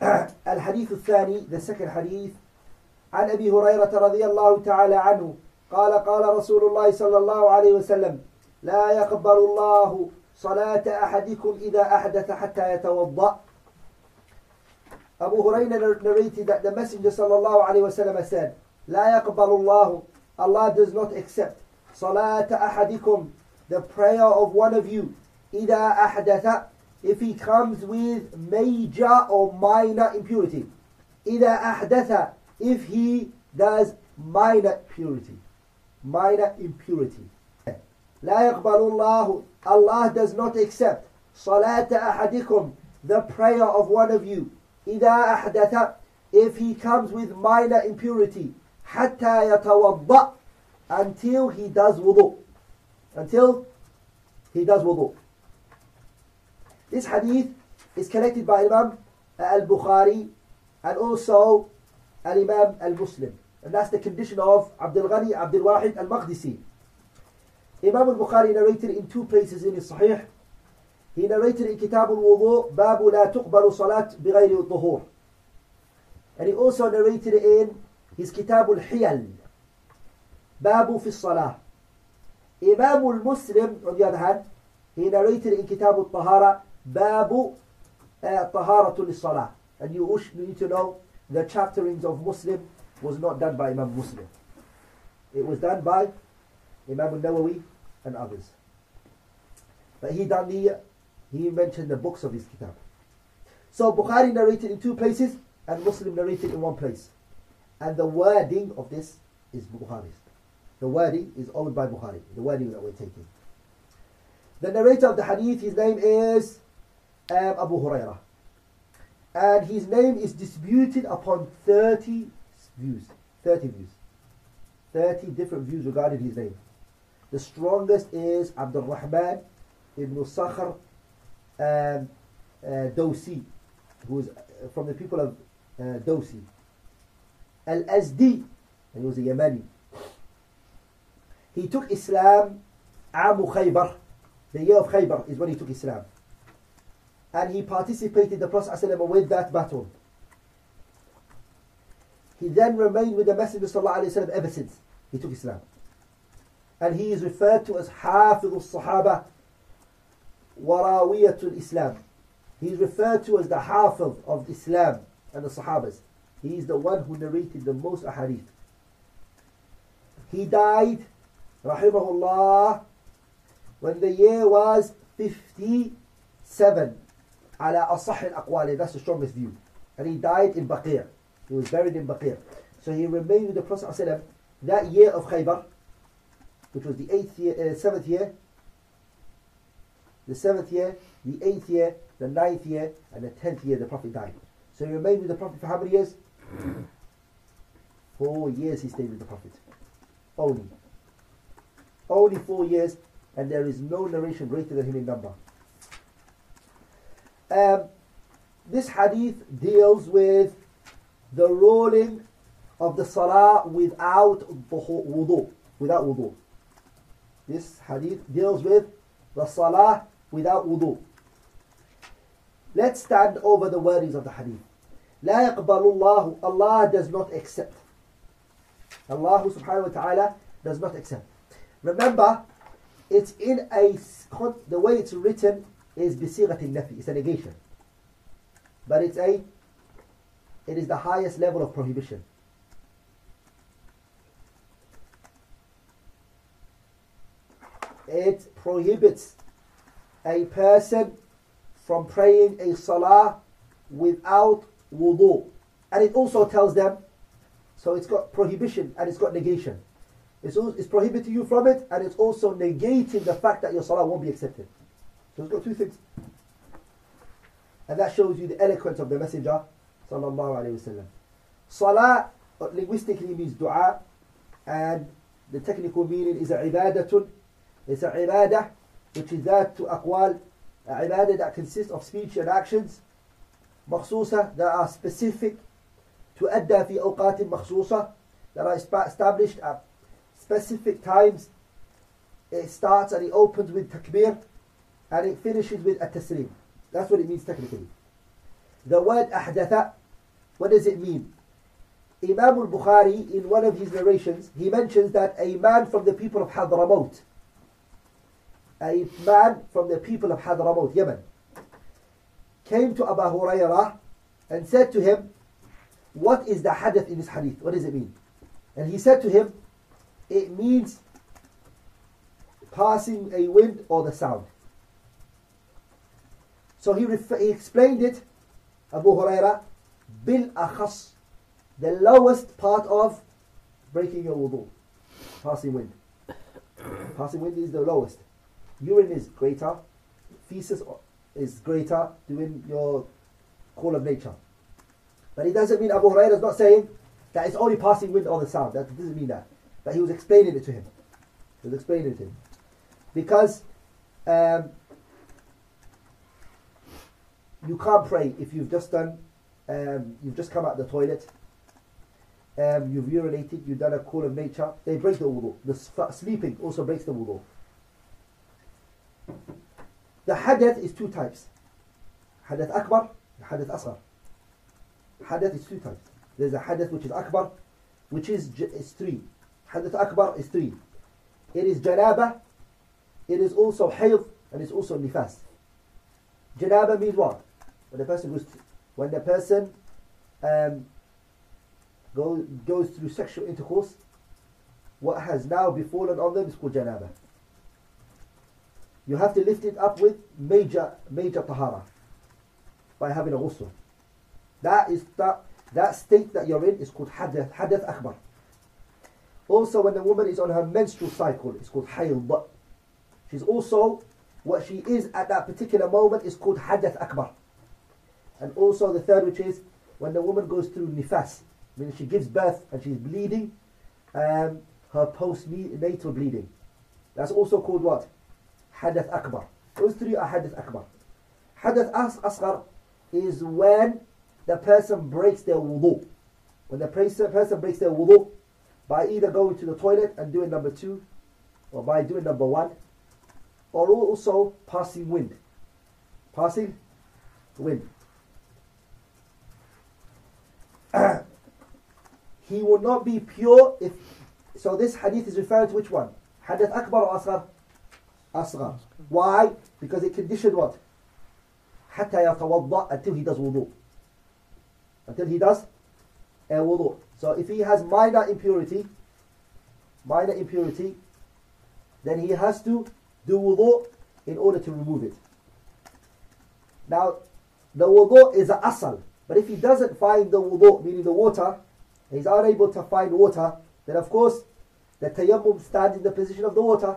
الحديث الثاني the second حديث عن أبي هريرة رضي الله تعالى عنه قال قال رسول الله صلى الله عليه وسلم لا يقبل الله صلاة أحدكم إذا أحدث حتى يتوضأ. Abu Hurairah narrated that the Messenger sallallahu alayhi wasallam said, لا يقبل الله Allah does not accept صلاة أحدكم the prayer of one of you إذا أحدث if he comes with major or minor impurity إذا أحدث if he does minor purity minor impurity لا يقبل الله Allah does not accept صلاة أحدكم the prayer of one of you إذا أحدث if he comes with minor impurity حتى يتوضأ until he does wudu until he does wudu this hadith is collected by Imam al-Bukhari and also al-Imam al-Muslim and that's the condition of Abdul Ghani Abdul Wahid al-Maqdisi Imam al-Bukhari narrated in two places in his Sahih he narrated in Kitab al-Wudu باب لا تقبل صلاة بغير الطهور and he also narrated in his Kitab al-Hiyal باب في الصلاة Imam al-Muslim on the other hand he narrated in Kitab al-Tahara Babu uh, Taharatul Salah. And you need to know the chapterings of Muslim was not done by Imam Muslim. It was done by Imam al-Nawawi and others. But he done the, he mentioned the books of his kitab. So Bukhari narrated in two places and Muslim narrated in one place. And the wording of this is Bukhari's. The wording is owned by Bukhari. The wording that we're taking. The narrator of the hadith, his name is Abu Hurairah. And his name is disputed upon 30 views. 30 views. 30 different views regarding his name. The strongest is Abdul Rahman ibn Sakhr um, uh, Dosi, who is from the people of uh, Dosi. Al-Azdi, he was a Yemeni. He took Islam Amu Khaybar, the year of Khaybar is when he took Islam. And he participated the Prophet ﷺ with that battle. He then remained with the Messenger ﷺ ever since he took Islam. And he is referred to as Hafiz al-Sahaba Warawiyatul Islam. He is referred to as the Hafiz of Islam and the Sahabas. He is the one who narrated the most ahadith. He died, rahimahullah, when the year was 57. على أصح الأقوال, that's the strongest view. And he died in Baqir. He was buried in Baqir. So he remained with the Prophet ﷺ that year of Khaybar, which was the eighth year, uh, seventh year, the seventh year, the eighth year, the ninth year, and the tenth year the Prophet died. So he remained with the Prophet for how many years? Four years he stayed with the Prophet. Only. Only four years, and there is no narration greater than him in number. Um, this hadith deals with the ruling of the salah without wudu, without wudu. This hadith deals with the salah without wudu. Let's stand over the wordings of the hadith. لا يقبل الله Allah does not accept. Allah subhanahu wa ta'ala does not accept. Remember, it's in a the way it's written is بصيغة النفي. It's a negation. But it's a it is the highest level of prohibition. It prohibits a person from praying a salah without wudu. And it also tells them, so it's got prohibition and it's got negation. It's, also, it's prohibiting you from it and it's also negating the fact that your salah won't be accepted. So it's got two things. And that shows you the eloquence of the Messenger sallallahu alayhi wasallam. Salah linguistically means dua and the technical meaning is a ibadatun. It's a ibadah which is that to aqwal, ibadah that consists of speech and actions مخصوصة that are specific تؤدى في أوقات مخصوصة that are established at specific times it starts and it opens with takbir and it finishes with a taslim. That's what it means technically. The word ahdatha, what does it mean? Imam al Bukhari, in one of his narrations, he mentions that a man from the people of Hadramaut, a man from the people of Hadramaut, Yemen, came to Abu Hurairah and said to him, What is the hadath in this hadith? What does it mean? And he said to him, It means passing a wind or the sound. So he, he explained it, Abu Huraira, bil akhas, the lowest part of breaking your wudu, passing wind. passing wind is the lowest. Urine is greater, feces is greater, doing your call of nature. But it doesn't mean Abu Huraira is not saying that it's only passing wind or the sound. That doesn't mean that. But he was explaining it to him. He was explaining it to him. Because um, you can't pray if you've just done, um, you've just come out of the toilet, um, you've urinated, you've done a call of nature, they break the wudu. The sleeping also breaks the wudu. The hadath is two types. Hadath akbar, hadath asghar. Hadath is two types. There's a hadath which is akbar, which is, is three. Hadath akbar is three. It is janaba, it is also hayd, and it's also nifas. Janaba means what? When the person goes, when the person um, go, goes through sexual intercourse, what has now befallen on them is called janaba. You have to lift it up with major, major tahara by having a ghusl. That is that that state that you're in is called hadath, hadath akbar. Also, when the woman is on her menstrual cycle, it's called hayd. She's also what she is at that particular moment is called hadath akbar. And also the third, which is when the woman goes through nifas, meaning she gives birth and she's bleeding, um, her postnatal bleeding. That's also called what? Hadath akbar. Those three are hadath akbar. Hadath asghar is when the person breaks their wudu. When the person breaks their wudu by either going to the toilet and doing number two, or by doing number one, or also passing wind. Passing wind. He will not be pure if. So this hadith is referring to which one? Hadath Akbar or Asghar? Asghar. Why? Because it conditioned what? حتى يتوضأ until he does wudu. Until he does a wudu. So if he has minor impurity, minor impurity, then he has to do wudu in order to remove it. Now, the wudu is a asal. But if he doesn't find the wudu, meaning the water, he's unable to find water, then of course the tayammum stands in the position of the water.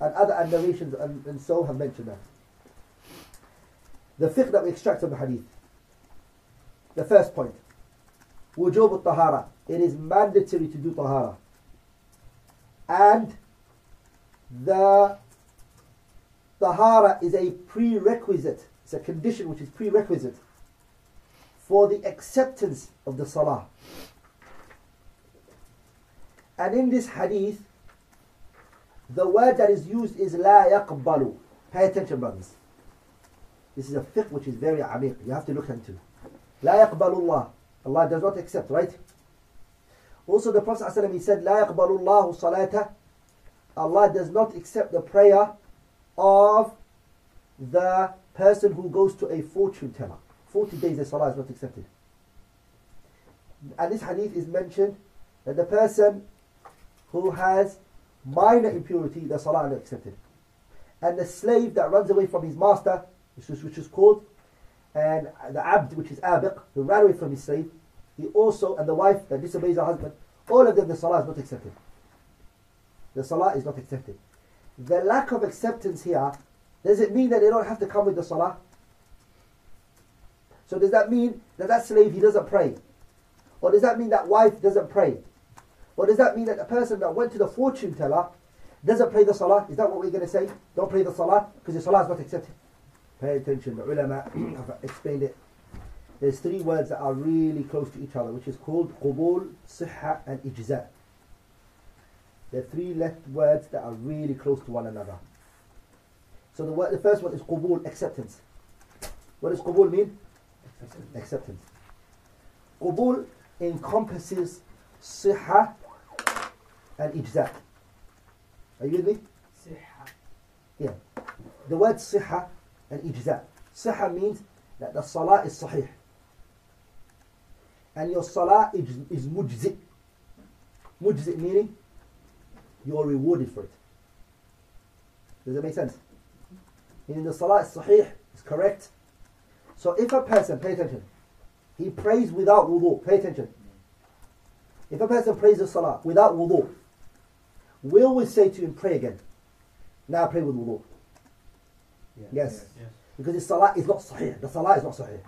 And other narrations and, and so have mentioned that. The fiqh that we extract from the hadith. The first point. Wujub tahara. It is mandatory to do tahara. And the tahara is a prerequisite. It's a condition which is prerequisite for the acceptance of the salah. And in this hadith, the word that is used is la yaqbalu. Pay attention, brothers. This is a fiqh which is very amiq. You have to look into. La yaqbalu Allah. Allah does not accept, right? Also, the Prophet ﷺ, he said, La yaqbalu Allahu salata. Allah does not accept the prayer of the person who goes to a fortune teller. 40 days the salah is not accepted and this hadith is mentioned that the person who has minor impurity the salah is not accepted and the slave that runs away from his master which is, which is called and the abd, which is abiq, who ran away from his slave, he also, and the wife that disobeys her husband, all of them, the salah is not accepted. The salah is not accepted. The lack of acceptance here, does it mean that they don't have to come with the salah? So does that mean that that slave, he doesn't pray? Or does that mean that wife doesn't pray? Or does that mean that the person that went to the fortune teller doesn't pray the salah? Is that what we're going to say? Don't pray the salah because the salah is not accepted. Pay attention, the ulama have explained it. There's three words that are really close to each other, which is called qubul, sihha, and ijza. There are three left words that are really close to one another. So the, word, the first one is qubul, acceptance. What does qubul mean? Acceptance. Qubul encompasses siha and ijza. Are you with me? Yeah. The word siha and ijza. Siha means that the salah is sahih. And your salah is, is mujzi. Mujzi meaning you are rewarded for it. Does that make sense? Meaning the salah is sahih, is correct. So if a person, pay attention, he prays without wudu, pay attention. If a person prays the salah without wudu, will we say to him, pray again? Now pray with wudu. Yes. Yes. Because the salah is not sahih. The salah is not sahih.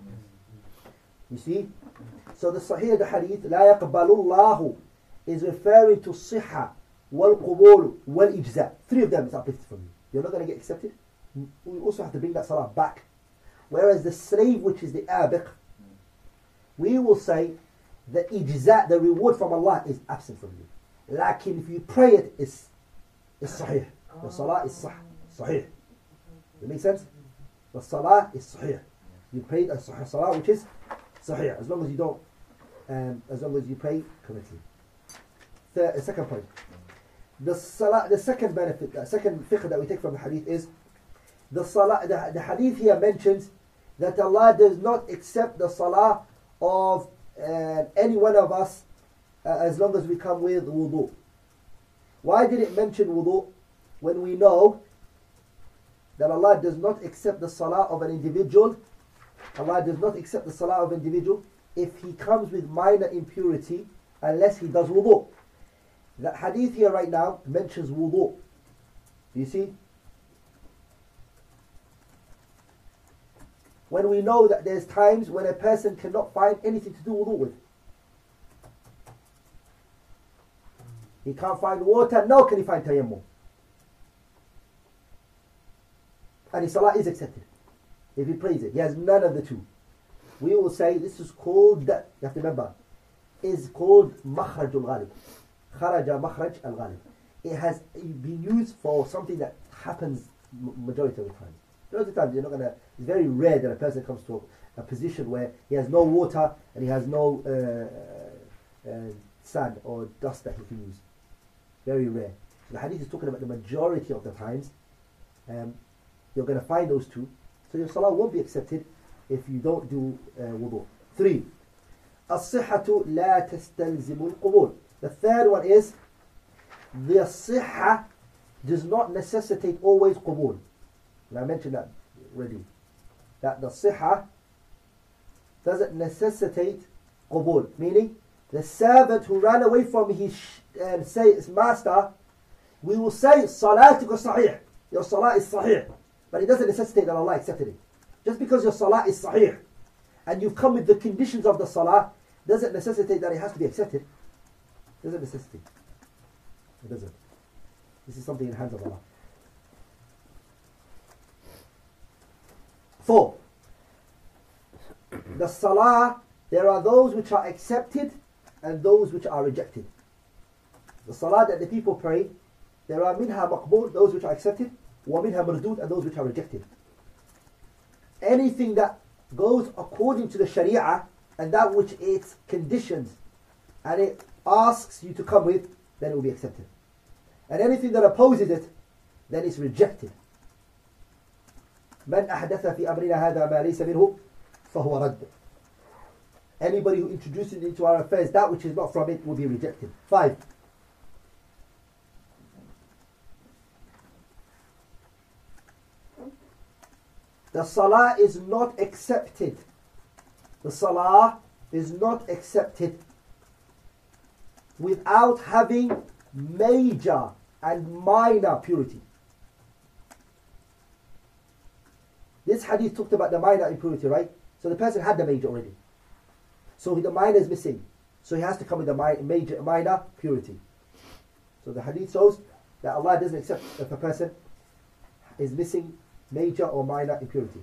You see? So the sahih, the hadith, لا يقبل الله is referring to siha, wal-qubul, wal-ijza. Three of them is uplifted from you. You're not going to get accepted. We also have to bring that salah back. Whereas the slave, which is the abiq, we will say the ijza, the reward from Allah is absent from you. Lakin if you pray it, it's, it's sahih. The salah is sah, sahih. That makes sense? The salah is sahih. You pray a sahih salah which is sahih, as long as you don't, um, as long as you pray correctly. The second point. The salah, the second benefit, the second fiqh that we take from the hadith is the salah. The, the hadith here mentions that Allah does not accept the salah of uh, any one of us uh, as long as we come with wudu. Why did it mention wudu when we know that Allah does not accept the salah of an individual? Allah does not accept the salah of an individual if he comes with minor impurity unless he does wudu. That hadith here right now mentions wudu. You see? When we know that there's times when a person cannot find anything to do wudu with. He can't find water, nor can he find tayammum. And his salah is accepted. If he prays it, he has none of the two. We will say this is called, you have to remember, is called makhrajul ghalib. Kharaja makhraj al ghalib. It has been used for something that happens majority of the time. Majority of the time, you're not gonna. It's very rare that a person comes to a, a position where he has no water and he has no uh, uh, sand or dust that he can use. Very rare. So the hadith is talking about the majority of the times. Um, you're going to find those two. So your salah won't be accepted if you don't do uh, wudu. Three. الصحة لا تستلزم القبول. The third one is the صحة does not necessitate always قبول. And I mentioned that already. That the siha doesn't necessitate qubul. Meaning, the servant who ran away from his and say, his master, we will say, salatuka sahih. Your salah is sahih. But it doesn't necessitate that Allah accepted it. Just because your salah is sahih, and you've come with the conditions of the salah, doesn't necessitate that it has to be accepted. Doesn't necessitate. It doesn't. This is something in the hands of Allah. Four. The salah, there are those which are accepted and those which are rejected. The salah that the people pray, there are minha maqbul, those which are accepted, wa minha mardud, and those which are rejected. Anything that goes according to the sharia and that which it conditions and it asks you to come with, then it will be accepted. And anything that opposes it, then it's rejected. من أحدث في أمرنا هذا ما ليس منه فهو رد. Anybody who introduces into our affairs that which is not from it will be rejected. Five. The salah is not accepted. The salah is not accepted without having major and minor purity. This hadith talked about the minor impurity, right? So the person had the major already. So the minor is missing. So he has to come with the major, minor purity. So the hadith shows that Allah doesn't accept if a person is missing major or minor impurity.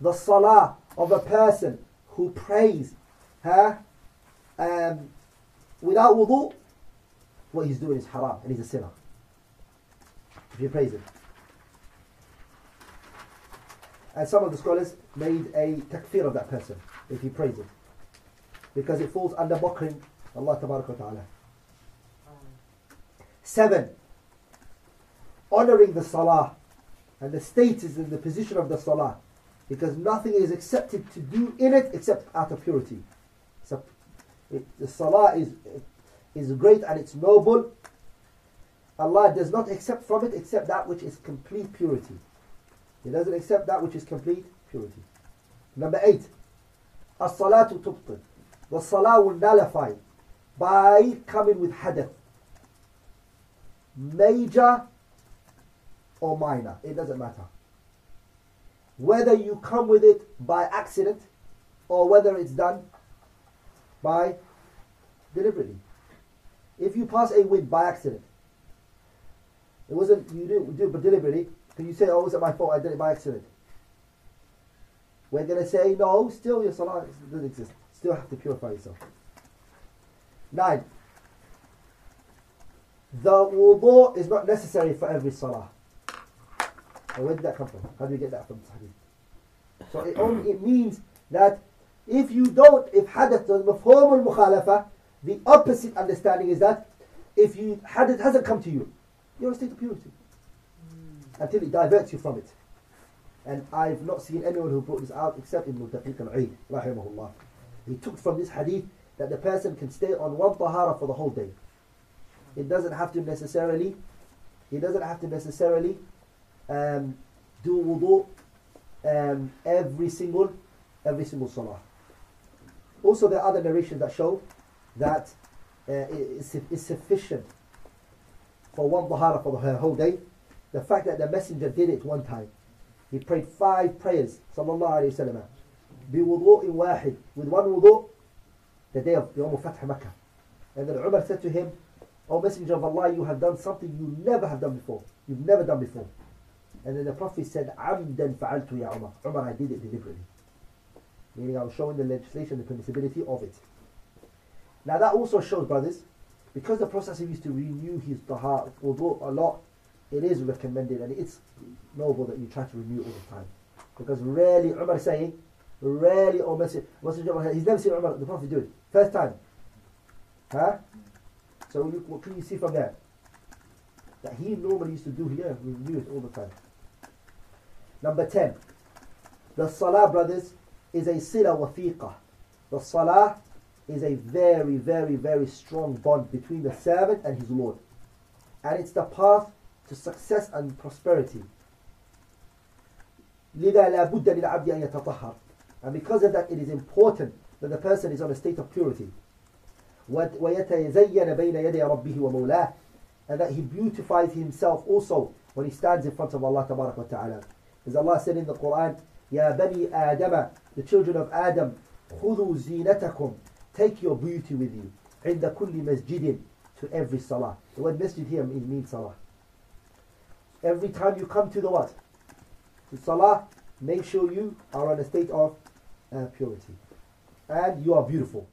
The salah of a person who prays huh, um, without wudu, what he's doing is haram and he's a sinner. If he prays it. And some of the scholars made a takfir of that person if he prays it. Because it falls under mocking Allah Ta'ala. Seven, honoring the salah and the status and the position of the salah. Because nothing is accepted to do in it except out of purity. So it, the salah is, is great and it's noble. Allah does not accept from it except that which is complete purity. He doesn't accept that which is complete purity. Number eight, as-salatu tubtil. The salah will nullify by coming with hadath. Major or minor, it doesn't matter. Whether you come with it by accident or whether it's done by deliberately. If you pass a wind by accident, it wasn't you didn't do it deliberately, can you say, oh, it wasn't my fault, I did it by accident? We're going to say, no, still your salah doesn't exist. Still have to purify yourself. Nine. The wudu is not necessary for every salah. And where did that come from? How do you get that from hadith? So it only it means that if you don't, if hadath does mafhum al-mukhalafa, the opposite understanding is that if you hadath hasn't come to you, you're in a state of purity until it diverts you from it. And I've not seen anyone who brought this out except Ibn Daqiq al-Eid, rahimahullah. He took from this hadith that the person can stay on one tahara for the whole day. It doesn't have to necessarily, he doesn't have to necessarily um, do wudu um, every single, every single salah. Also, there are other narrations that show that uh, it's, it's sufficient for one tahara for the whole day the fact that the Messenger did it one time. He prayed five prayers, sallallahu alayhi wasallam, bi wudu'in wahid, with one wudu', the day of Yawm Fath Makkah. And then Umar said to him, O Messenger of Allah, you have done something you never have done before. You've never done before. And then the Prophet said, Amdan fa'altu ya Umar. Umar, I did it deliberately. Meaning I was showing the legislation the permissibility of it. Now that also shows, brothers, because the Prophet used to renew his taha, wudu a lot, it is recommended and it's noble that you try to renew all the time. Because rarely, Umar is saying, rarely, or Messenger, he's never seen Umar, the Prophet do it. First time. Huh? So what can you see from there? That he normally used to do here, renew it all the time. Number 10. The Salah, brothers, is a sila wafiqah. The Salah is a very, very, very strong bond between the servant and his Lord. And it's the path to success and prosperity. لذا لا بد للعبد أن يتطهر and because of that it is important that the person is on a state of purity ويتزين بين يدي ربه ومولاه and that he beautifies himself also when he stands in front of Allah تبارك وتعالى as Allah said in the Quran يا بني آدم the children of Adam خذوا زينتكم take your beauty with you عند كل مسجد to every salah the word masjid here means salah every time you come to the what? To Salah, make sure you are in a state of uh, purity. And you are beautiful.